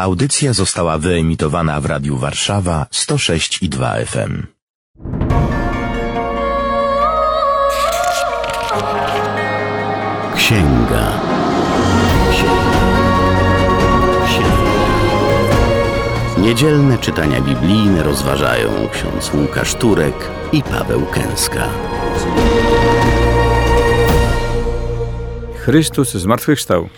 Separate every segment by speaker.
Speaker 1: Audycja została wyemitowana w Radiu Warszawa 106 i 2 FM.
Speaker 2: Księga. Księga. Księga. Niedzielne czytania biblijne rozważają ksiądz Łukasz Turek i Paweł Kęska.
Speaker 3: Chrystus zmartwychwstał.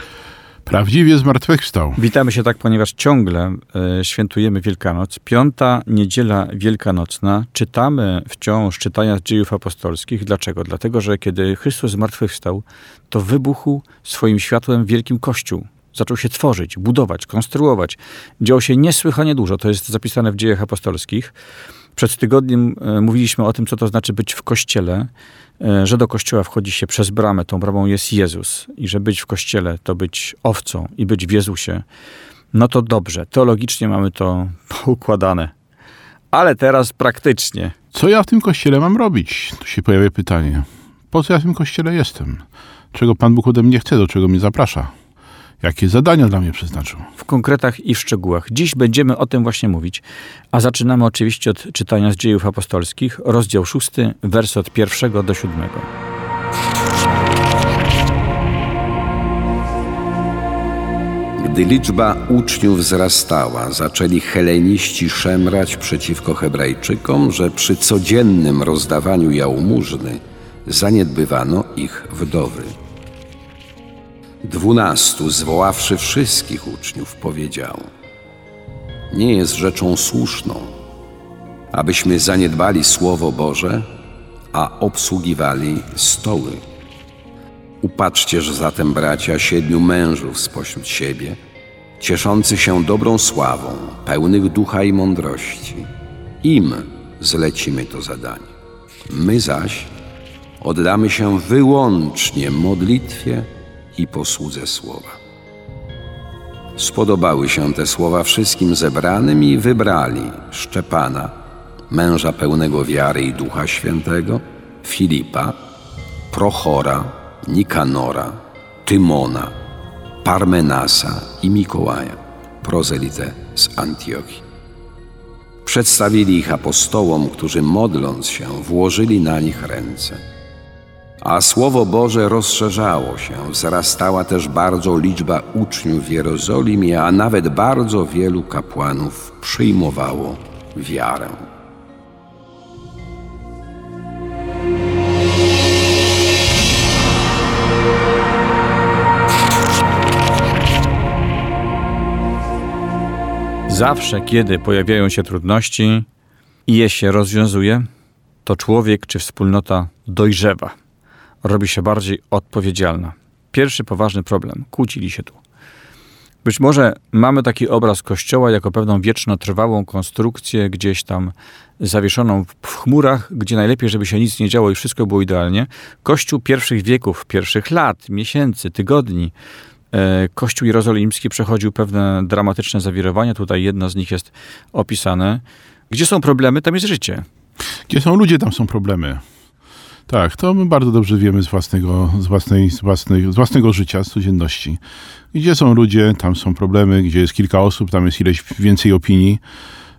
Speaker 4: Prawdziwie zmartwychwstał.
Speaker 3: Witamy się tak, ponieważ ciągle e, świętujemy Wielkanoc. Piąta niedziela wielkanocna. Czytamy wciąż czytania dziejów apostolskich. Dlaczego? Dlatego, że kiedy Chrystus zmartwychwstał, to wybuchł swoim światłem wielkim Kościół. Zaczął się tworzyć, budować, konstruować. Działo się niesłychanie dużo. To jest zapisane w dziejach apostolskich. Przed tygodniem e, mówiliśmy o tym, co to znaczy być w kościele, że do kościoła wchodzi się przez bramę, tą bramą jest Jezus i że być w kościele to być owcą i być w Jezusie. No to dobrze, teologicznie mamy to poukładane. Ale teraz praktycznie.
Speaker 4: Co ja w tym kościele mam robić? Tu się pojawia pytanie. Po co ja w tym kościele jestem? Czego Pan Bóg ode mnie chce? Do czego mnie zaprasza? Jakie zadania dla mnie przeznaczył?
Speaker 3: w konkretach i w szczegółach. Dziś będziemy o tym właśnie mówić, a zaczynamy oczywiście od czytania z dziejów apostolskich, rozdział 6, wers od pierwszego do siódmego.
Speaker 5: Gdy liczba uczniów wzrastała, zaczęli heleniści szemrać przeciwko Hebrajczykom, że przy codziennym rozdawaniu jałmużny zaniedbywano ich wdowy. Dwunastu, zwoławszy wszystkich uczniów, powiedział: Nie jest rzeczą słuszną, abyśmy zaniedbali Słowo Boże, a obsługiwali stoły. Upatrzcież zatem, bracia, siedmiu mężów spośród siebie, cieszących się dobrą sławą, pełnych ducha i mądrości. Im zlecimy to zadanie. My zaś oddamy się wyłącznie modlitwie i posłudze słowa. Spodobały się te słowa wszystkim zebranym i wybrali Szczepana, męża pełnego wiary i ducha świętego, Filipa, Prochora, Nikanora, Tymona, Parmenasa i Mikołaja, prozelitę z Antiochii. Przedstawili ich apostołom, którzy modląc się, włożyli na nich ręce. A Słowo Boże rozszerzało się, wzrastała też bardzo liczba uczniów w Jerozolimie, a nawet bardzo wielu kapłanów przyjmowało wiarę.
Speaker 3: Zawsze, kiedy pojawiają się trudności i je się rozwiązuje, to człowiek czy wspólnota dojrzewa, robi się bardziej odpowiedzialna. Pierwszy poważny problem kłócili się tu. Być może mamy taki obraz kościoła jako pewną wieczno-trwałą konstrukcję gdzieś tam zawieszoną w chmurach, gdzie najlepiej, żeby się nic nie działo i wszystko było idealnie. Kościół pierwszych wieków, pierwszych lat, miesięcy, tygodni, e, Kościół jerozolimski przechodził pewne dramatyczne zawirowania. Tutaj jedno z nich jest opisane. Gdzie są problemy, tam jest życie.
Speaker 4: Gdzie są ludzie, tam są problemy. Tak, to my bardzo dobrze wiemy z własnego, z, własnej, z, własnej, z własnego życia, z codzienności. Gdzie są ludzie, tam są problemy, gdzie jest kilka osób, tam jest ileś więcej opinii.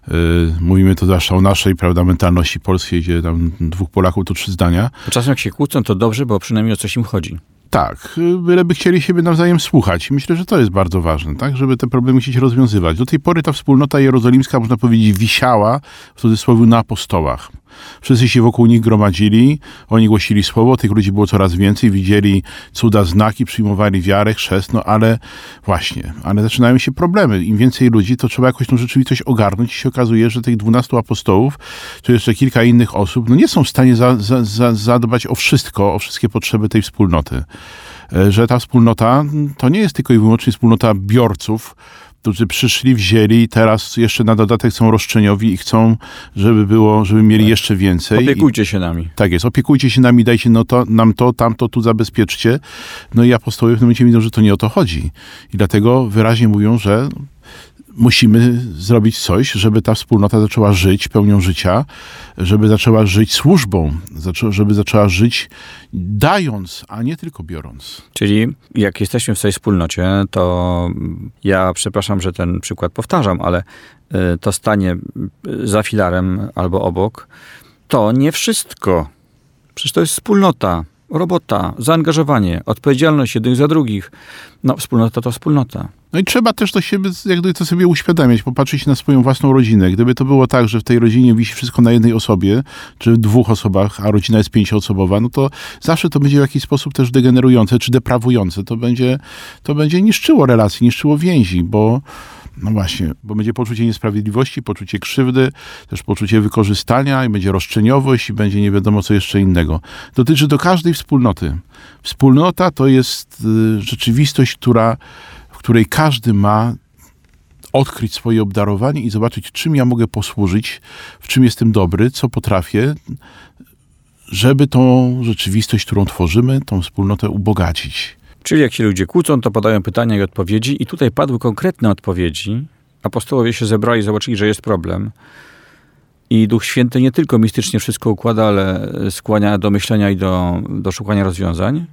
Speaker 4: Yy, mówimy to zwłaszcza o naszej prawda, mentalności polskiej, gdzie tam dwóch Polaków to trzy zdania.
Speaker 3: Czasem jak się kłócą, to dobrze, bo przynajmniej o coś im chodzi.
Speaker 4: Tak, y, byleby chcieli siebie nawzajem słuchać. Myślę, że to jest bardzo ważne, tak, żeby te problemy chcieć rozwiązywać. Do tej pory ta wspólnota jerozolimska, można powiedzieć, wisiała w cudzysłowie na apostołach. Wszyscy się wokół nich gromadzili, oni głosili słowo, tych ludzi było coraz więcej, widzieli cuda, znaki, przyjmowali wiarę, chrzest, no ale właśnie, ale zaczynają się problemy. Im więcej ludzi, to trzeba jakoś tą rzeczywistość ogarnąć i się okazuje, że tych dwunastu apostołów, czy jeszcze kilka innych osób, no nie są w stanie za, za, za, zadbać o wszystko, o wszystkie potrzeby tej wspólnoty. E, Że ta wspólnota to nie jest tylko i wyłącznie wspólnota biorców, którzy przyszli, wzięli i teraz jeszcze na dodatek są roszczeniowi i chcą, żeby było, żeby mieli jeszcze więcej.
Speaker 3: Opiekujcie się nami.
Speaker 4: tak jest, opiekujcie się nami, dajcie no to, nam to, tamto, tu zabezpieczcie. No i apostołowie w tym momencie widzą, że to nie o to chodzi. I dlatego wyraźnie mówią, że musimy zrobić coś, żeby ta wspólnota zaczęła żyć pełnią życia, żeby zaczęła żyć służbą, żeby zaczęła żyć dając, a nie tylko biorąc.
Speaker 3: Czyli jak jesteśmy w tej wspólnocie, to ja przepraszam, że ten przykład powtarzam, ale y, to stanie y, za filarem albo obok, to nie wszystko. Przecież to jest wspólnota, robota, zaangażowanie, odpowiedzialność jednych za drugich. No, wspólnota to wspólnota.
Speaker 4: No i trzeba też do siebie, jak gdyby to sobie uświadamiać, popatrzeć na swoją własną rodzinę. Gdyby to było tak, że w tej rodzinie wisi wszystko na jednej osobie, czy dwóch osobach, a rodzina jest pięcioosobowa, no to zawsze to będzie w jakiś sposób też degenerujące, czy deprawujące. To będzie, to będzie niszczyło relacji, niszczyło więzi, bo no właśnie, bo będzie poczucie niesprawiedliwości, poczucie krzywdy, też poczucie wykorzystania i będzie roszczeniowość i będzie nie wiadomo co jeszcze innego. Dotyczy to każdej wspólnoty. Wspólnota to jest y, rzeczywistość, która, w której każdy ma odkryć swoje obdarowanie i zobaczyć, czym ja mogę posłużyć, w czym jestem dobry, co potrafię, żeby tą rzeczywistość, którą tworzymy, tą wspólnotę ubogacić.
Speaker 3: Czyli jak się ludzie kłócą, to padają pytania i odpowiedzi, i tutaj padły konkretne odpowiedzi. Apostołowie się zebrali, zobaczyli, że jest problem. I Duch Święty nie tylko mistycznie wszystko układa, ale skłania do myślenia i do, do szukania rozwiązań.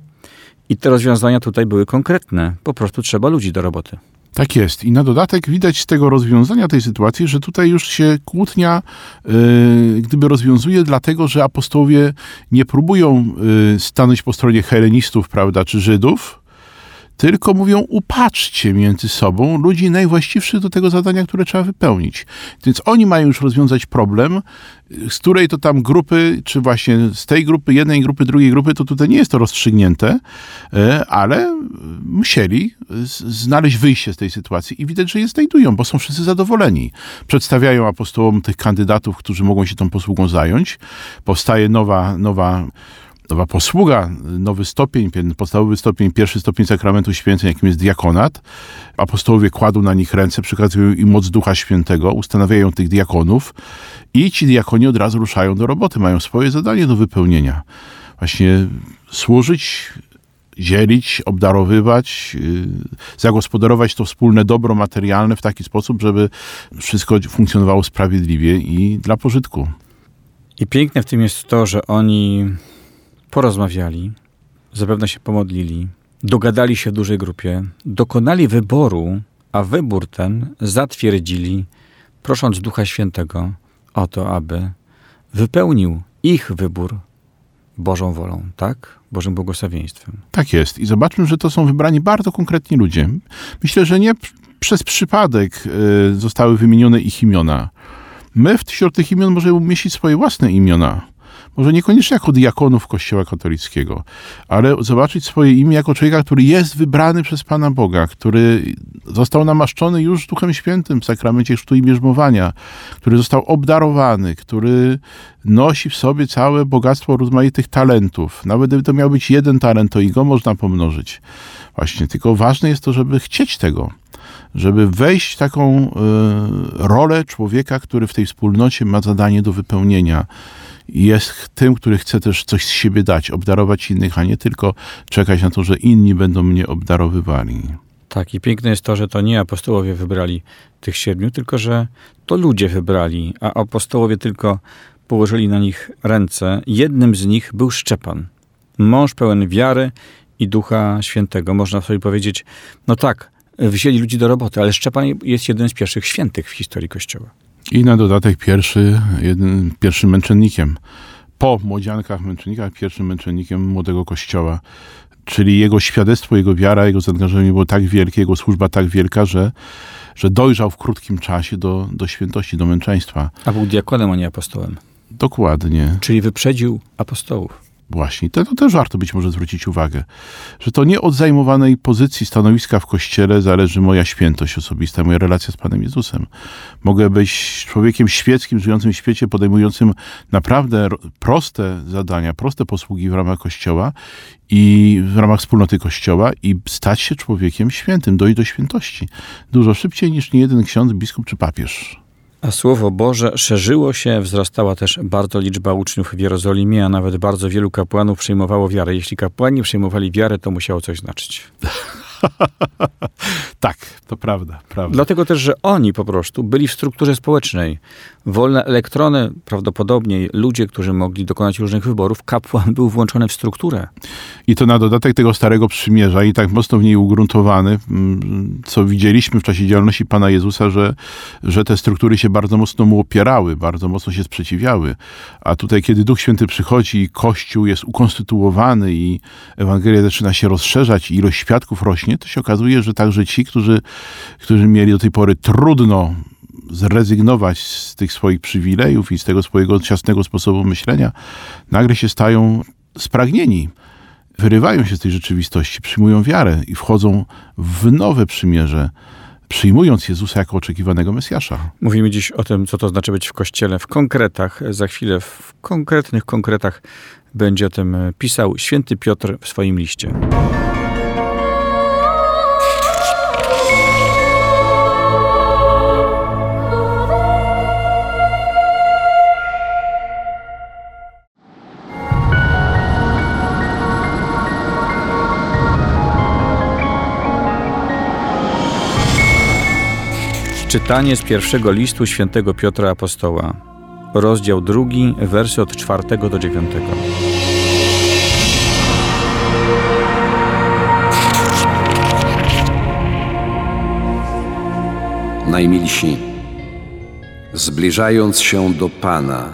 Speaker 3: I te rozwiązania tutaj były konkretne. Po prostu trzeba ludzi do roboty.
Speaker 4: Tak jest. I na dodatek widać z tego rozwiązania tej sytuacji, że tutaj już się kłótnia y, gdyby rozwiązuje, dlatego że apostołowie nie próbują y, stanąć po stronie helenistów, prawda, czy Żydów, tylko mówią upatrzcie między sobą ludzi najwłaściwszych do tego zadania, które trzeba wypełnić. Więc oni mają już rozwiązać problem, z której to tam grupy, czy właśnie z tej grupy, jednej grupy, drugiej grupy, to tutaj nie jest to rozstrzygnięte, e, ale musieli znaleźć wyjście z tej sytuacji i widać, że je znajdują, bo są wszyscy zadowoleni. Przedstawiają apostołom tych kandydatów, którzy mogą się tą posługą zająć. Powstaje nowa, nowa nowa posługa, nowy stopień, podstawowy stopień, pierwszy stopień sakramentu święceń, jakim jest diakonat. Apostołowie kładą na nich ręce, przekazują im moc Ducha Świętego, ustanawiają tych diakonów i ci diakoni od razu ruszają do roboty, mają swoje zadanie do wypełnienia. Właśnie służyć, dzielić, obdarowywać, yy, zagospodarować to wspólne dobro materialne w taki sposób, żeby wszystko funkcjonowało sprawiedliwie i dla pożytku.
Speaker 3: I piękne w tym jest to, że oni porozmawiali, zapewne się pomodlili, dogadali się w dużej grupie, dokonali wyboru, a wybór ten zatwierdzili, prosząc Ducha Świętego o to, aby wypełnił ich wybór Bożą wolą, tak? Bożym błogosławieństwem.
Speaker 4: Tak jest. I zobaczmy, że to są wybrani bardzo konkretni ludzie. Myślę, że nie przez przypadek y, zostały wymienione ich imiona. My wśród tych imion możemy umieścić swoje własne imiona. Może niekoniecznie jako diakonów Kościoła katolickiego, ale zobaczyć swoje imię jako człowieka, który jest wybrany przez Pana Boga, który został namaszczony już Duchem Świętym w sakramencie chrztu i bierzmowania, który został obdarowany, który nosi w sobie całe bogactwo rozmaitych talentów. Nawet gdyby to miał być jeden talent, to i go można pomnożyć. Właśnie, tylko ważne jest to, żeby chcieć tego żeby wejść w taką y, rolę człowieka, który w tej wspólnocie ma zadanie do wypełnienia. Jest tym, który chce też coś z siebie dać, obdarować innych, a nie tylko czekać na to, że inni będą mnie obdarowywali.
Speaker 3: Tak, i piękne jest to, że to nie apostołowie wybrali tych siedmiu, tylko że to ludzie wybrali, a apostołowie tylko położyli na nich ręce. Jednym z nich był Szczepan, mąż pełen wiary i Ducha Świętego. Można sobie powiedzieć, no tak, wzięli ludzi do roboty, ale Szczepan jest jednym z pierwszych świętych w historii Kościoła.
Speaker 4: I na dodatek pierwszy, jeden, pierwszym męczennikiem. Po młodziankach męczennikach, pierwszym męczennikiem młodego kościoła. Czyli jego świadectwo, jego wiara, jego zaangażowanie było tak wielkie, jego służba tak wielka, że, że dojrzał w krótkim czasie do, do świętości, do męczeństwa.
Speaker 3: A był diakonem, a nie apostołem.
Speaker 4: Dokładnie.
Speaker 3: Czyli wyprzedził apostołów.
Speaker 4: Właśnie, to, to też warto być może zwrócić uwagę, że to nie od zajmowanej pozycji, stanowiska w kościele zależy moja świętość osobista, moja relacja z Panem Jezusem. Mogę być człowiekiem świeckim, żyjącym w świecie, podejmującym naprawdę ro- proste zadania, proste posługi w ramach kościoła i w ramach wspólnoty kościoła i stać się człowiekiem świętym, dojść do świętości. Dużo szybciej niż niejeden ksiądz, biskup czy papież.
Speaker 3: A Słowo Boże szerzyło się, wzrastała też bardzo liczba uczniów w Jerozolimie, a nawet bardzo wielu kapłanów przyjmowało wiarę. Jeśli kapłani przyjmowali wiarę, to musiało coś znaczyć.
Speaker 4: Tak, to prawda, prawda.
Speaker 3: Dlatego też, że oni po prostu byli w strukturze społecznej. Wolne elektrony, prawdopodobnie ludzie, którzy mogli dokonać różnych wyborów, kapłan był włączony w strukturę.
Speaker 4: I to na dodatek tego starego przymierza i tak mocno w niej ugruntowany, mm, co widzieliśmy w czasie działalności Pana Jezusa, że, że te struktury się bardzo mocno mu opierały, bardzo mocno się sprzeciwiały. A tutaj, kiedy Duch Święty przychodzi i Kościół jest ukonstytuowany i Ewangelia zaczyna się rozszerzać i ilość świadków rośnie, to się okazuje, że także ci, którzy, którzy mieli do tej pory trudno zrezygnować z tych swoich przywilejów i z tego swojego ciasnego sposobu myślenia, nagle się stają spragnieni. Wyrywają się z tej rzeczywistości, przyjmują wiarę i wchodzą w nowe przymierze, przyjmując Jezusa jako oczekiwanego Mesjasza.
Speaker 3: Mówimy dziś o tym, co to znaczy być w kościele, w konkretach. Za chwilę w konkretnych konkretach będzie o tym pisał święty Piotr w swoim liście. Czytanie z pierwszego listu świętego Piotra Apostoła, rozdział drugi, wersy od czwartego do dziewiątego.
Speaker 5: Najmilsi, zbliżając się do Pana,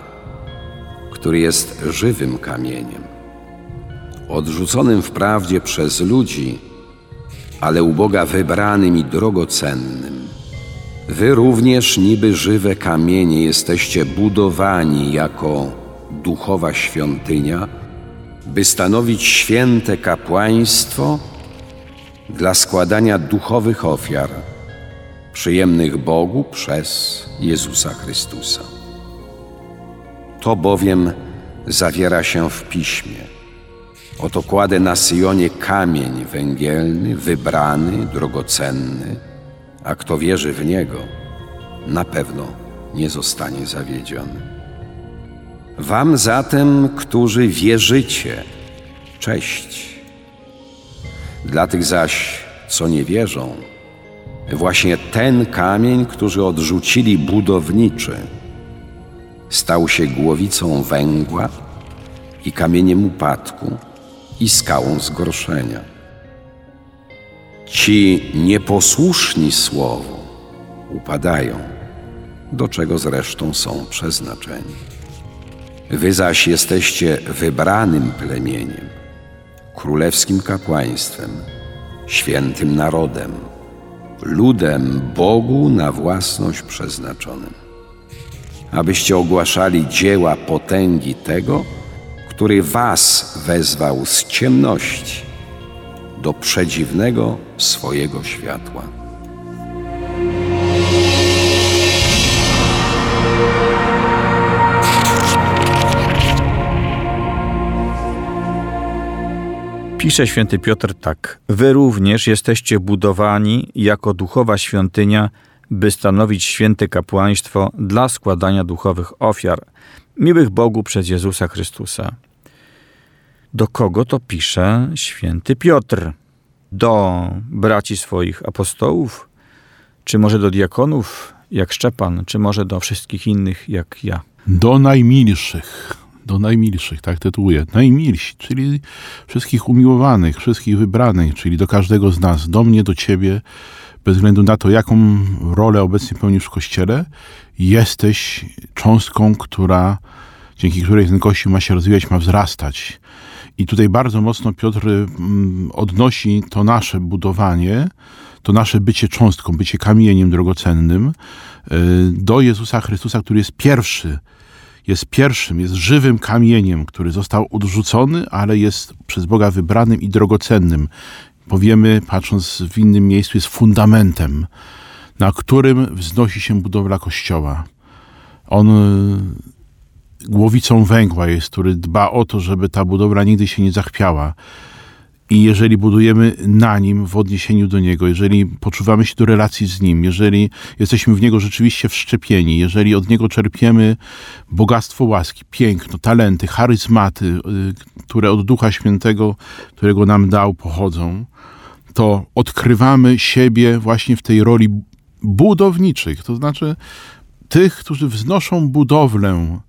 Speaker 5: który jest żywym kamieniem, odrzuconym wprawdzie przez ludzi, ale u Boga wybranym i drogocennym, Wy również niby żywe kamienie jesteście budowani jako duchowa świątynia, by stanowić święte kapłaństwo dla składania duchowych ofiar, przyjemnych Bogu przez Jezusa Chrystusa. To bowiem zawiera się w Piśmie. Oto kładę na Syjonie kamień węgielny, wybrany, drogocenny, a kto wierzy w Niego, na pewno nie zostanie zawiedziony. Wam zatem, którzy wierzycie, cześć. Dla tych zaś, co nie wierzą, właśnie ten kamień, który odrzucili budowniczy, stał się głowicą węgła i kamieniem upadku i skałą zgorszenia. Ci nieposłuszni Słowu upadają, do czego zresztą są przeznaczeni. Wy zaś jesteście wybranym plemieniem, królewskim kapłaństwem, świętym narodem, ludem Bogu na własność przeznaczonym, abyście ogłaszali dzieła potęgi tego, który was wezwał z ciemności do przedziwnego swojego światła.
Speaker 3: Pisze święty Piotr tak: Wy również jesteście budowani jako duchowa świątynia, by stanowić święte kapłaństwo dla składania duchowych ofiar, miłych Bogu przez Jezusa Chrystusa. Do kogo to pisze święty Piotr? Do braci swoich apostołów? Czy może do diakonów, jak Szczepan, czy może do wszystkich innych, jak ja?
Speaker 4: Do najmilszych. Do najmilszych, tak tytułuję. Najmilsi, czyli wszystkich umiłowanych, wszystkich wybranych, czyli do każdego z nas, do mnie, do ciebie, bez względu na to, jaką rolę obecnie pełnisz w Kościele, jesteś cząstką, która, dzięki której ten Kościół ma się rozwijać, ma wzrastać. I tutaj bardzo mocno Piotr mm, odnosi to nasze budowanie, to nasze bycie cząstką, bycie kamieniem drogocennym y, do Jezusa Chrystusa, który jest pierwszy, jest pierwszym, jest żywym kamieniem, który został odrzucony, ale jest przez Boga wybranym i drogocennym. Powiemy, patrząc w innym miejscu, jest fundamentem, na którym wznosi się budowla Kościoła. On głowicą węgła jest, który dba o to, żeby ta budowla nigdy się nie zachwiała. I jeżeli budujemy na nim, w odniesieniu do niego, jeżeli poczuwamy się do relacji z nim, jeżeli jesteśmy w niego rzeczywiście wszczepieni, jeżeli od niego czerpiemy bogactwo łaski, piękno, talenty, charyzmaty, y, które od Ducha Świętego, którego nam dał, pochodzą, to odkrywamy siebie właśnie w tej roli budowniczych, to znaczy tych, którzy wznoszą budowlę.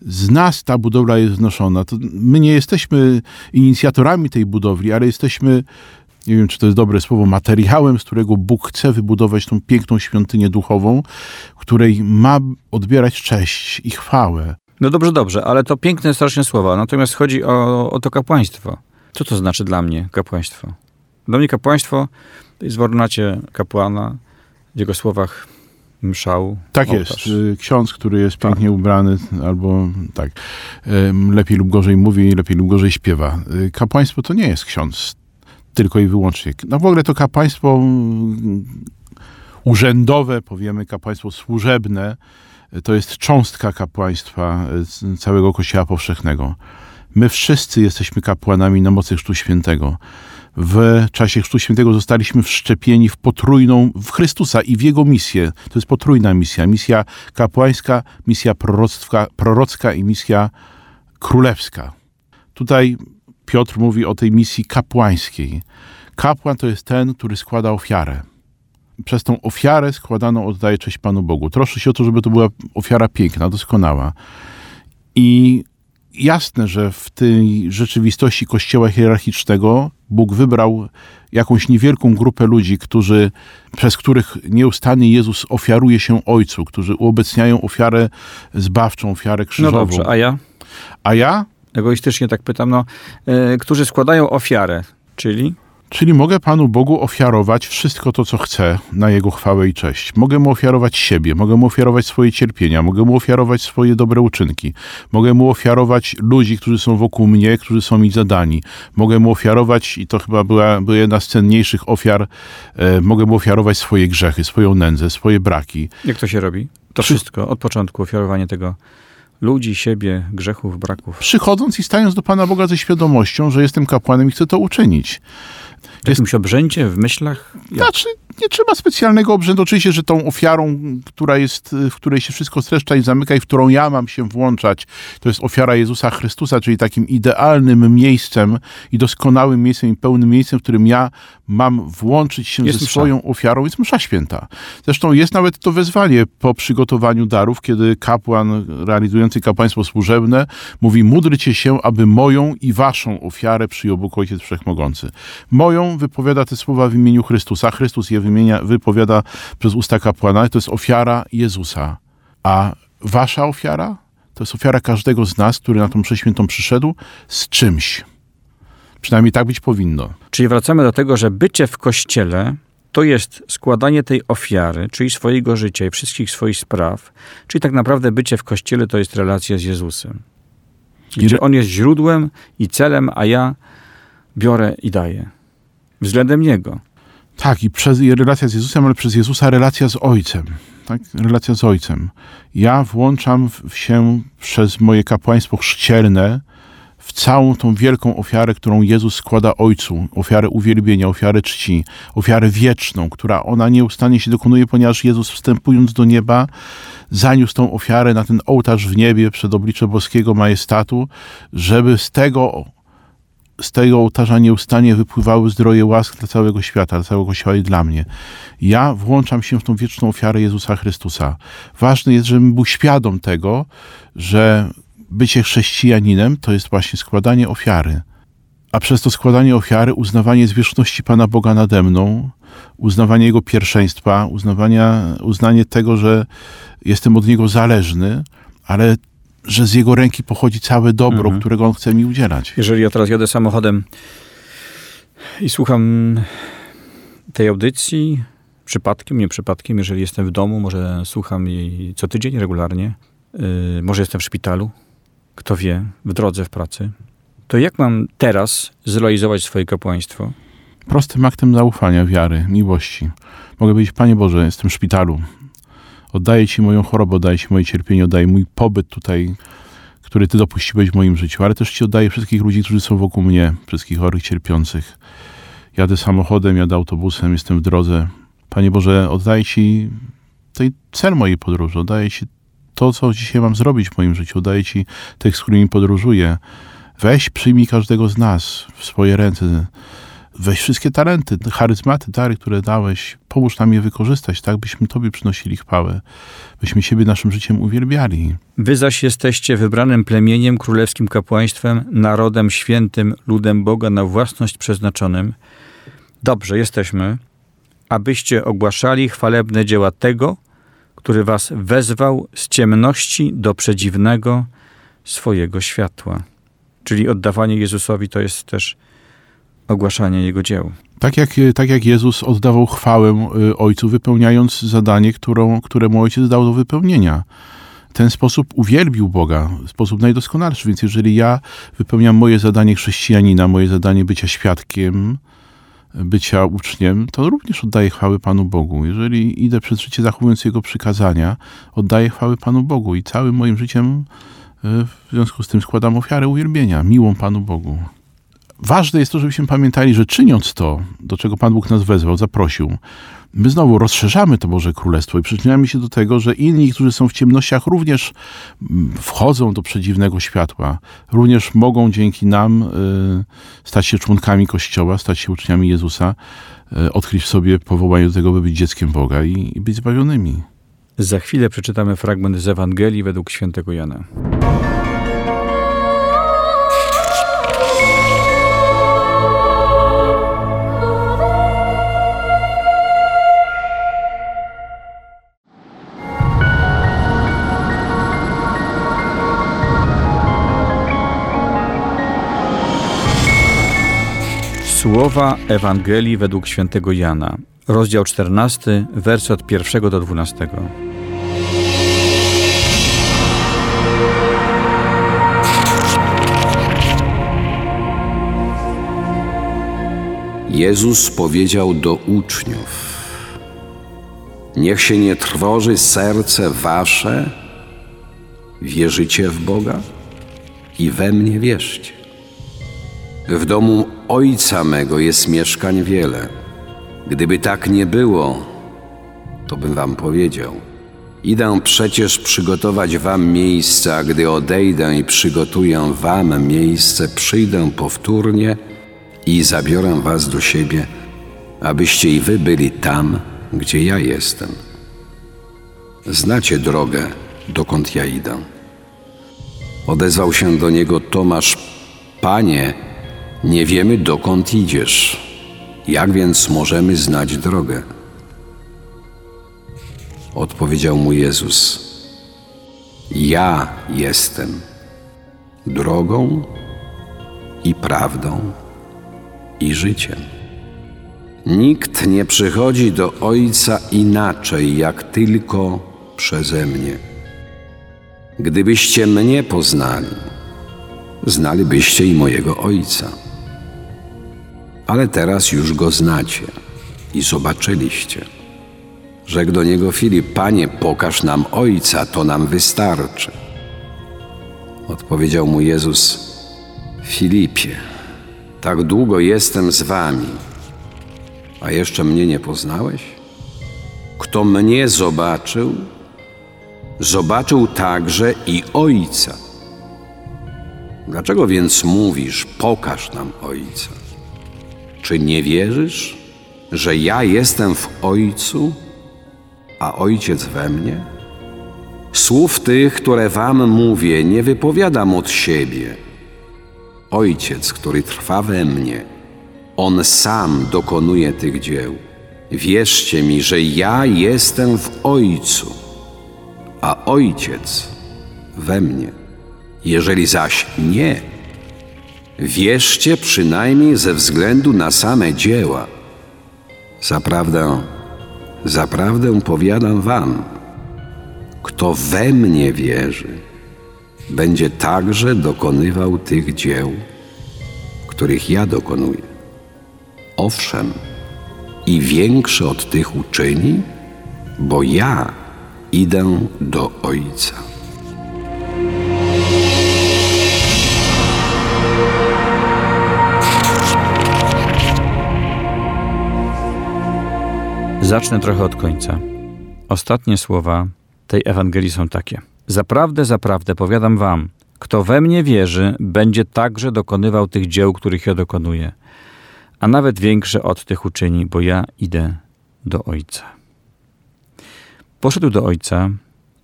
Speaker 4: Z nas ta budowla jest wznoszona. To my nie jesteśmy inicjatorami tej budowli, ale jesteśmy, nie wiem czy to jest dobre słowo, materiałem, z którego Bóg chce wybudować tą piękną świątynię duchową, której ma odbierać cześć i chwałę.
Speaker 3: No dobrze, dobrze, ale to piękne strasznie słowa. Natomiast chodzi o, o to kapłaństwo. Co to znaczy dla mnie kapłaństwo? Dla mnie kapłaństwo jest w ornacie kapłana, w jego słowach mszał.
Speaker 4: Tak
Speaker 3: ołtarz.
Speaker 4: jest. Y, Ksiądz, który jest pięknie ubrany, albo tak, lepiej lub gorzej mówi, lepiej lub gorzej śpiewa. Y, Kapłaństwo to nie jest ksiądz tylko i wyłącznie. No w ogóle to kapłaństwo mm, urzędowe, powiemy kapłaństwo służebne, y, to jest cząstka kapłaństwa całego Kościoła Powszechnego. My wszyscy jesteśmy kapłanami na mocy Chrztu Świętego. W czasie Chrztu Świętego zostaliśmy wszczepieni w potrójną, w Chrystusa i w Jego misję. To jest potrójna misja. Misja kapłańska, misja proroctwa, prorocka i misja królewska. Tutaj Piotr mówi o tej misji kapłańskiej. Kapłan to jest ten, który składa ofiarę. Przez tą ofiarę składaną oddaje cześć Panu Bogu. Troszczy się o to, żeby to była ofiara piękna, doskonała. I jasne, że w tej rzeczywistości kościoła hierarchicznego Bóg wybrał jakąś niewielką grupę ludzi, którzy, przez których nieustannie Jezus ofiaruje się Ojcu, którzy uobecniają ofiarę zbawczą, ofiarę
Speaker 3: No
Speaker 4: krzyżową.
Speaker 3: dobrze, a ja?
Speaker 4: A ja?
Speaker 3: Egoistycznie tak pytam, no, e, którzy składają ofiarę, czyli
Speaker 4: Czyli mogę Panu Bogu ofiarować wszystko to, co chcę na Jego chwałę i cześć. Mogę Mu ofiarować siebie, mogę Mu ofiarować swoje cierpienia, mogę Mu ofiarować swoje dobre uczynki, mogę Mu ofiarować ludzi, którzy są wokół mnie, którzy są mi zadani. Mogę Mu ofiarować, i to chyba była, była jedna z cenniejszych ofiar, e, mogę Mu ofiarować swoje grzechy, swoją nędzę, swoje braki.
Speaker 3: jak to się robi? To wszystko, od początku, ofiarowanie tego ludzi, siebie, grzechów, braków.
Speaker 4: Przychodząc i stając do Pana Boga ze świadomością, że jestem kapłanem i chcę to uczynić.
Speaker 3: W jakimś obrzędzie, w myślach? Jak?
Speaker 4: Znaczy, nie trzeba specjalnego obrzędu. Oczywiście, że tą ofiarą, która jest, w której się wszystko streszcza i zamyka i w którą ja mam się włączać, to jest ofiara Jezusa Chrystusa, czyli takim idealnym miejscem i doskonałym miejscem i pełnym miejscem, w którym ja mam włączyć się
Speaker 3: Jest
Speaker 4: ze
Speaker 3: msza.
Speaker 4: swoją ofiarą, jest msza święta. Zresztą jest nawet to wezwanie po przygotowaniu darów, kiedy kapłan realizujący kapłaństwo służebne mówi, módlcie się, aby moją i waszą ofiarę przyjął Bóg Ojciec Wszechmogący. Moją wypowiada te słowa w imieniu Chrystusa. Chrystus je wymienia, wypowiada przez usta kapłana. To jest ofiara Jezusa. A wasza ofiara? To jest ofiara każdego z nas, który na tą przeświętą przyszedł z czymś. Przynajmniej tak być powinno.
Speaker 3: Czyli wracamy do tego, że bycie w kościele to jest składanie tej ofiary, czyli swojego życia i wszystkich swoich spraw, czyli tak naprawdę bycie w kościele to jest relacja z Jezusem.
Speaker 4: I
Speaker 3: On jest źródłem i celem, a ja biorę i daję. Względem Niego.
Speaker 4: Tak, i przez i relacja z Jezusem, ale przez Jezusa relacja z Ojcem. Tak? Relacja z Ojcem. Ja włączam w- się przez moje kapłaństwo chrzcielne w całą tą wielką ofiarę, którą Jezus składa Ojcu. Ofiarę uwielbienia, ofiarę czci, ofiarę wieczną, która ona nieustannie się dokonuje, ponieważ Jezus wstępując do nieba, zaniósł tą ofiarę na ten ołtarz w niebie przed oblicze boskiego majestatu, żeby z tego z tego ołtarza nieustannie wypływały zdroje łask dla całego świata, dla całego Kościoła i dla mnie. Ja włączam się w tą wieczną ofiarę Jezusa Chrystusa. Ważne jest, żebym był świadom tego, że bycie chrześcijaninem to jest właśnie składanie ofiary. A przez to składanie ofiary uznawanie zwierzchności Pana Boga nade mną, uznawanie Jego pierwszeństwa, uznawania, uznanie tego, że jestem od Niego zależny, ale że z Jego ręki pochodzi całe dobro,
Speaker 3: Mhm.
Speaker 4: którego On chce mi udzielać.
Speaker 3: Jeżeli ja teraz jadę samochodem i słucham tej audycji, przypadkiem, nie przypadkiem, jeżeli jestem w domu, może słucham jej co tydzień regularnie, yy, może jestem w szpitalu, kto wie, w drodze, w pracy, to jak mam teraz zrealizować swoje kapłaństwo?
Speaker 4: prostym aktem zaufania, wiary, miłości. Mogę powiedzieć, Panie Boże, jestem w szpitalu. Oddaję Ci moją chorobę, oddaję Ci moje cierpienie, oddaję mój pobyt tutaj, który Ty dopuściłeś w moim życiu, ale też Ci oddaję wszystkich ludzi, którzy są wokół mnie, wszystkich chorych, cierpiących. Jadę samochodem, jadę autobusem, jestem w drodze. Panie Boże, oddaję Ci tej cel mojej podróży, oddaję Ci to, co dzisiaj mam zrobić w moim życiu, oddaję Ci tych, z którymi podróżuję. Weź, przyjmij każdego z nas w swoje ręce weź wszystkie talenty, charyzmaty, dary, które dałeś, pomóż nam je wykorzystać, tak byśmy Tobie przynosili chwałę, byśmy siebie naszym życiem uwielbiali.
Speaker 3: Wy zaś jesteście wybranym plemieniem, królewskim kapłaństwem, narodem świętym, ludem Boga na własność przeznaczonym. Dobrze, jesteśmy, abyście ogłaszali chwalebne dzieła tego, który was wezwał z ciemności do przedziwnego swojego światła. Czyli oddawanie Jezusowi to jest też ogłaszanie Jego dzieł.
Speaker 4: Tak jak, tak jak Jezus oddawał chwałę y, Ojcu, wypełniając zadanie, którą, które mu Ojciec dał do wypełnienia. Ten sposób uwielbił Boga w sposób najdoskonalszy. Więc jeżeli ja wypełniam moje zadanie chrześcijanina, moje zadanie bycia świadkiem, bycia uczniem, to również oddaję chwały Panu Bogu. Jeżeli idę przez życie zachowując Jego przykazania, oddaję chwały Panu Bogu i całym moim życiem y, w związku z tym składam ofiarę uwielbienia, miłą Panu Bogu. Ważne jest to, żebyśmy pamiętali, że czyniąc to, do czego Pan Bóg nas wezwał, zaprosił, my znowu rozszerzamy to Boże Królestwo i przyczyniamy się do tego, że inni, którzy są w ciemnościach, również mm, wchodzą do przedziwnego światła. Również mogą dzięki nam y, stać się członkami Kościoła, stać się uczniami Jezusa, y, odkryć w sobie powołanie do tego, by być dzieckiem Boga i, i być zbawionymi.
Speaker 3: Za chwilę przeczytamy fragment z Ewangelii według świętego Jana. Słowa Ewangelii według świętego Jana, rozdział 14, wersy od 1 do 12.
Speaker 5: Jezus powiedział do uczniów: Niech się nie trwoży serce wasze, wierzycie w Boga i we mnie wierzcie. W domu Ojca mego jest mieszkań wiele. Gdyby tak nie było, to bym wam powiedział. Idę przecież przygotować wam miejsce, a gdy odejdę i przygotuję wam miejsce, przyjdę powtórnie i zabiorę was do siebie, abyście i wy byli tam, gdzie ja jestem. Znacie drogę, dokąd ja idę. Odezwał się do niego Tomasz, Panie, nie wiemy dokąd idziesz. Jak więc możemy znać drogę? Odpowiedział mu Jezus: Ja jestem drogą i prawdą i życiem. Nikt nie przychodzi do Ojca inaczej, jak tylko przeze mnie. Gdybyście mnie poznali, znalibyście i mojego Ojca. Ale teraz już go znacie i zobaczyliście. Rzekł do niego Filip, Panie, pokaż nam Ojca, to nam wystarczy. Odpowiedział mu Jezus, Filipie, tak długo jestem z wami, a jeszcze mnie nie poznałeś? Kto mnie zobaczył, zobaczył także i Ojca. Dlaczego więc mówisz, pokaż nam Ojca? Czy nie wierzysz, że ja jestem w Ojcu, a Ojciec we mnie? Słów tych, które wam mówię, nie wypowiadam od siebie. Ojciec, który trwa we mnie, On sam dokonuje tych dzieł. Wierzcie mi, że ja jestem w Ojcu, a Ojciec we mnie. Jeżeli zaś nie, wierzcie przynajmniej ze względu na same dzieła. Zaprawdę, zaprawdę powiadam wam, kto we mnie wierzy, będzie także dokonywał tych dzieł, których ja dokonuję. Owszem, i większe od tych uczyni, bo ja idę do Ojca.
Speaker 3: Zacznę trochę od końca. Ostatnie słowa tej Ewangelii są takie. Zaprawdę, zaprawdę, powiadam wam, kto we mnie wierzy, będzie także dokonywał tych dzieł, których ja dokonuję. a nawet większe od tych uczyni, bo ja idę do Ojca. Poszedł do Ojca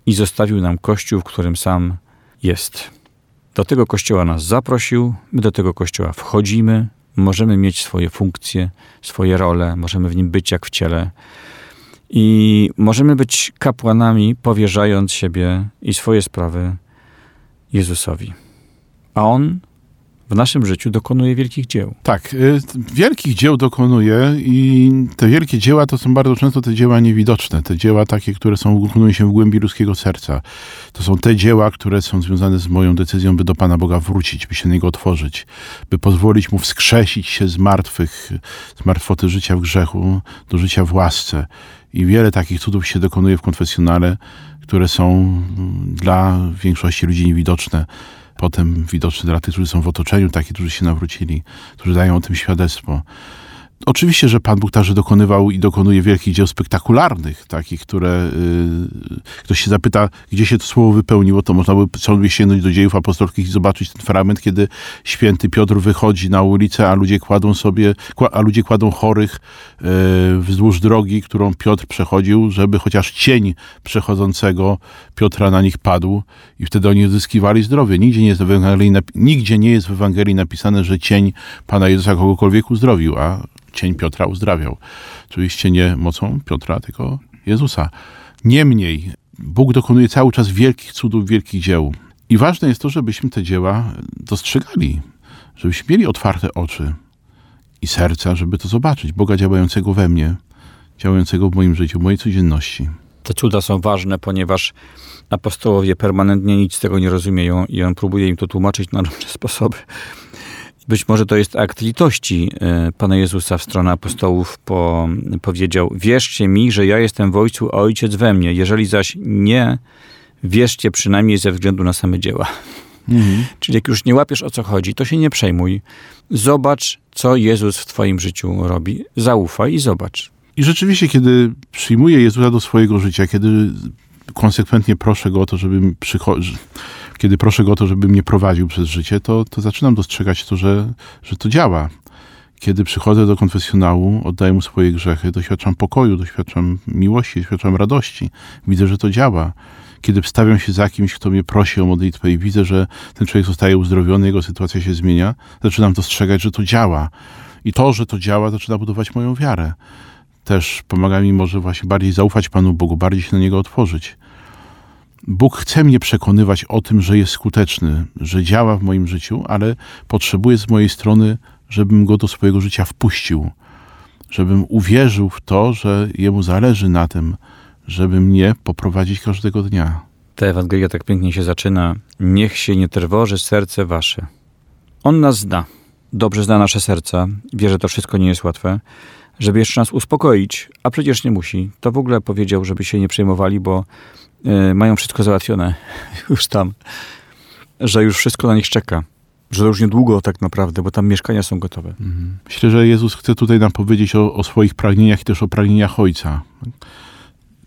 Speaker 3: i zostawił nam Kościół, w którym sam jest. Do tego Kościoła nas zaprosił, my do tego Kościoła wchodzimy, możemy mieć swoje funkcje, swoje role, możemy w nim być jak w ciele. I możemy być kapłanami, powierzając siebie i swoje sprawy Jezusowi. A On w naszym życiu dokonuje wielkich dzieł.
Speaker 4: Tak, y, wielkich dzieł dokonuje i te wielkie dzieła to są bardzo często te dzieła niewidoczne, te dzieła takie, które są, dokonują się w głębi ludzkiego serca. To są te dzieła, które są związane z moją decyzją, by do Pana Boga wrócić, by się na Niego otworzyć, by pozwolić Mu wskrzesić się z martwych, z martwoty życia w grzechu do życia w łasce. I wiele takich cudów się dokonuje w konfesjonale, które są dla większości ludzi niewidoczne potem widoczne dla tych, którzy są w otoczeniu, takich, którzy się nawrócili, którzy dają o tym świadectwo. Oczywiście, że Pan Bóg także dokonywał i dokonuje wielkich dzieł spektakularnych, takich, które yy, ktoś się zapyta, gdzie się to słowo wypełniło, to można by sobie sięgnąć do dziejów apostolskich i zobaczyć ten fragment, kiedy święty Piotr wychodzi na ulicę, a ludzie kładą sobie, a ludzie kładą chorych yy, wzdłuż drogi, którą Piotr przechodził, żeby chociaż cień przechodzącego Piotra na nich padł i wtedy oni uzyskiwali zdrowie. Nigdzie nie jest w Ewangelii, nigdzie nie jest w Ewangelii napisane, że cień Pana Jezusa kogokolwiek uzdrowił, a cień Piotra uzdrawiał. Oczywiście nie mocą Piotra, tylko Jezusa. Niemniej, Bóg dokonuje cały czas wielkich cudów, wielkich dzieł. I ważne jest to, żebyśmy te dzieła dostrzegali, żebyśmy mieli otwarte oczy i serca, żeby to zobaczyć. Boga działającego we mnie, działającego w moim życiu, w mojej codzienności.
Speaker 3: Te cuda są ważne, ponieważ apostołowie permanentnie nic z tego nie rozumieją i on próbuje im to tłumaczyć na różne sposoby. Być może to jest akt litości e, Pana Jezusa w stronę apostołów. Po, powiedział: Wierzcie mi, że ja jestem w Ojcu, a Ojciec we mnie. Jeżeli zaś nie, wierzcie przynajmniej ze względu na same dzieła. Mhm. Czyli jak już nie łapiesz o co chodzi, to się nie przejmuj. Zobacz, co Jezus w Twoim życiu robi. Zaufaj i zobacz.
Speaker 4: I rzeczywiście, kiedy przyjmuję Jezusa do swojego życia, kiedy konsekwentnie proszę go o to, żebym przychodził, kiedy proszę go o to, żeby mnie prowadził przez życie, to, to zaczynam dostrzegać to, że, że to działa. Kiedy przychodzę do konfesjonału, oddaję mu swoje grzechy, doświadczam pokoju, doświadczam miłości, doświadczam radości. Widzę, że to działa. Kiedy wstawiam się za kimś, kto mnie prosi o modlitwę i widzę, że ten człowiek zostaje uzdrowiony, jego sytuacja się zmienia, zaczynam dostrzegać, że to działa. I to, że to działa, zaczyna budować moją wiarę. Też pomaga mi może właśnie bardziej zaufać Panu Bogu, bardziej się na Niego otworzyć. Bóg chce mnie przekonywać o tym, że jest skuteczny, że działa w moim życiu, ale potrzebuje z mojej strony, żebym go do swojego życia wpuścił, żebym uwierzył w to, że jemu zależy na tym, żeby mnie poprowadzić każdego dnia.
Speaker 3: Ta Ewangelia tak pięknie się zaczyna. Niech się nie trwoży serce wasze. On nas zna, dobrze zna nasze serca, wie, że to wszystko nie jest łatwe, żeby jeszcze nas uspokoić, a przecież nie musi. To w ogóle powiedział, żeby się nie przejmowali, bo mają wszystko załatwione już tam, że już wszystko na nich czeka. Że już niedługo tak naprawdę, bo tam mieszkania są gotowe. Mhm.
Speaker 4: Myślę, że Jezus chce tutaj nam powiedzieć o, o swoich pragnieniach i też o pragnieniach Ojca.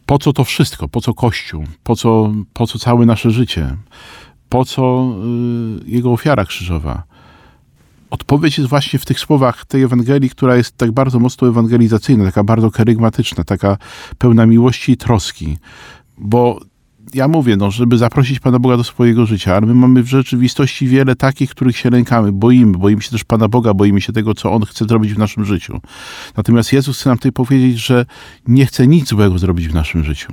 Speaker 4: Po co to wszystko? Po co Kościół? Po co, po co całe nasze życie? Po co y, Jego ofiara krzyżowa? Odpowiedź jest właśnie w tych słowach tej Ewangelii, która jest tak bardzo mocno ewangelizacyjna, taka bardzo kerygmatyczna, taka pełna miłości i troski. Bo ja mówię, no, żeby zaprosić Pana Boga do swojego życia, ale my mamy w rzeczywistości wiele takich, których się lękamy, boimy, boimy się też Pana Boga, boimy się tego, co On chce zrobić w naszym życiu. Natomiast Jezus chce nam tutaj powiedzieć, że nie chce nic złego zrobić w naszym życiu.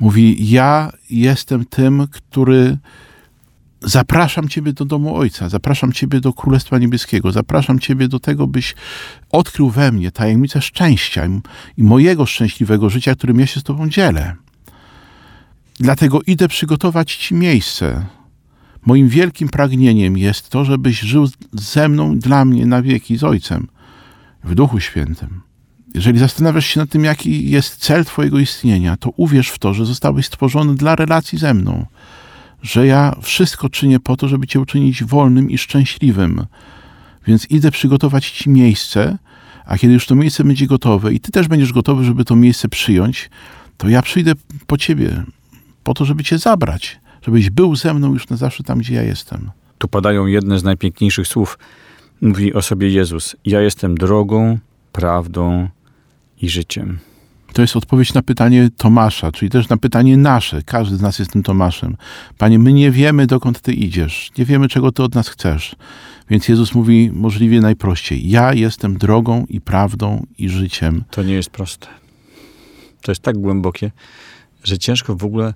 Speaker 4: Mówi, ja jestem tym, który zapraszam Ciebie do domu Ojca, zapraszam Ciebie do Królestwa Niebieskiego, zapraszam Ciebie do tego, byś odkrył we mnie tajemnicę szczęścia i mojego szczęśliwego życia, którym ja się z Tobą dzielę. Dlatego idę przygotować Ci miejsce. Moim wielkim pragnieniem jest to, żebyś żył ze mną, dla mnie na wieki, z Ojcem, w Duchu Świętym. Jeżeli zastanawiasz się nad tym, jaki jest cel Twojego istnienia, to uwierz w to, że zostałeś stworzony dla relacji ze mną, że ja wszystko czynię po to, żeby Cię uczynić wolnym i szczęśliwym. Więc idę przygotować Ci miejsce, a kiedy już to miejsce będzie gotowe i Ty też będziesz gotowy, żeby to miejsce przyjąć, to ja przyjdę po Ciebie, po to, żeby cię zabrać, żebyś był ze mną już na zawsze tam, gdzie ja jestem.
Speaker 3: Tu padają jedne z najpiękniejszych słów Mówi o sobie Jezus: Ja jestem drogą, prawdą i życiem.
Speaker 4: To jest odpowiedź na pytanie Tomasza, czyli też na pytanie nasze. Każdy z nas jest tym Tomaszem. Panie, my nie wiemy, dokąd Ty idziesz. Nie wiemy, czego Ty od nas chcesz. Więc Jezus mówi możliwie najprościej. Ja jestem drogą i prawdą i życiem.
Speaker 3: To nie jest proste. To jest tak głębokie, że ciężko w ogóle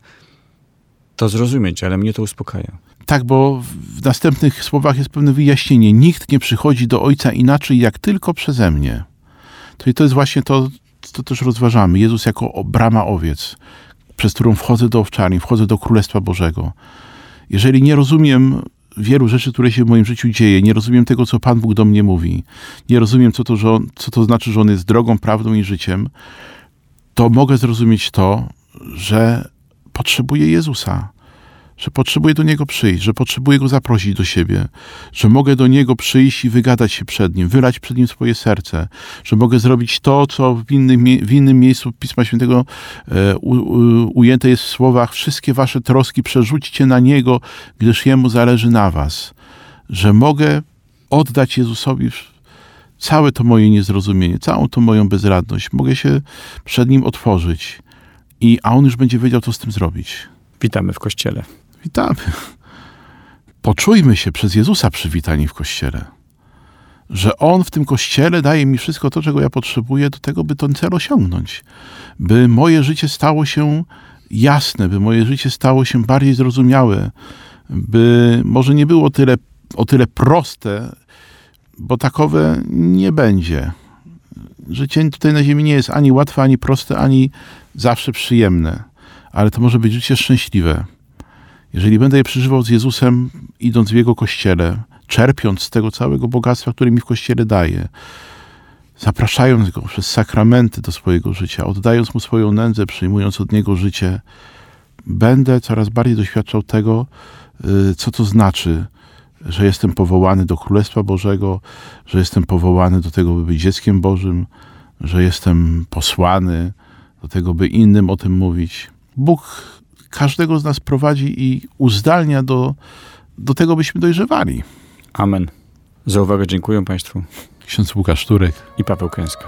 Speaker 3: to zrozumieć, ale mnie to uspokaja.
Speaker 4: Tak, bo w następnych słowach jest pewne wyjaśnienie. Nikt nie przychodzi do Ojca inaczej, jak tylko przeze mnie. To to jest właśnie to, co też rozważamy. Jezus jako brama owiec, przez którą wchodzę do owczarni, wchodzę do Królestwa Bożego. Jeżeli nie rozumiem wielu rzeczy, które się w moim życiu dzieje, nie rozumiem tego, co Pan Bóg do mnie mówi, nie rozumiem, co to, on, co to znaczy, że On jest drogą, prawdą i życiem, to mogę zrozumieć to, że potrzebuję Jezusa że potrzebuję do Niego przyjść, że potrzebuję Go zaprosić do siebie, że mogę do Niego przyjść i wygadać się przed Nim, wylać przed Nim swoje serce, że mogę zrobić to, co w innym, w innym miejscu Pisma Świętego e, u, u, ujęte jest w słowach wszystkie wasze troski przerzućcie na Niego, gdyż Jemu zależy na was. Że mogę oddać Jezusowi całe to moje niezrozumienie, całą to moją bezradność. Mogę się przed Nim otworzyć, i, a On już będzie wiedział, co z tym zrobić.
Speaker 3: Witamy w Kościele.
Speaker 4: Witamy. Poczujmy się przez Jezusa przywitani w Kościele. Że On w tym Kościele daje mi wszystko to, czego ja potrzebuję do tego, by ten cel osiągnąć. By moje życie stało się jasne, by moje życie stało się bardziej zrozumiałe, by może nie było tyle, o tyle proste, bo takowe nie będzie. Życie tutaj na ziemi nie jest ani łatwe, ani proste, ani zawsze przyjemne, ale to może być życie szczęśliwe. Jeżeli będę je przeżywał z Jezusem, idąc w Jego kościele, czerpiąc z tego całego bogactwa, które mi w kościele daje, zapraszając Go przez sakramenty do swojego życia, oddając Mu swoją nędzę, przyjmując od Niego życie, będę coraz bardziej doświadczał tego, y, co to znaczy, że jestem powołany do Królestwa Bożego, że jestem powołany do tego, by być dzieckiem Bożym, że jestem posłany do tego, by innym o tym mówić. Bóg każdego z nas prowadzi i uzdalnia do, do tego, byśmy dojrzewali.
Speaker 3: Amen. Za uwagę dziękuję Państwu.
Speaker 4: Ksiądz Łukasz Turek
Speaker 3: i Paweł Kęska.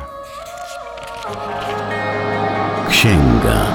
Speaker 2: Księga.